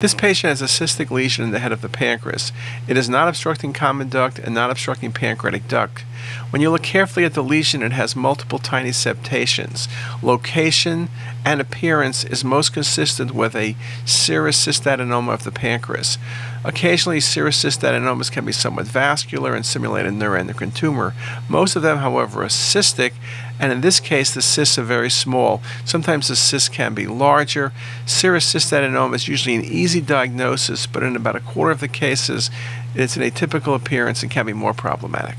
This patient has a cystic lesion in the head of the pancreas. It is not obstructing common duct and not obstructing pancreatic duct. When you look carefully at the lesion, it has multiple tiny septations. Location and appearance is most consistent with a serous cystadenoma of the pancreas. Occasionally, serous cystadenomas can be somewhat vascular and simulate a neuroendocrine tumor. Most of them, however, are cystic, and in this case, the cysts are very small. Sometimes the cysts can be larger. Serous cystadenoma is usually an easy diagnosis, but in about a quarter of the cases, it's an atypical appearance and can be more problematic.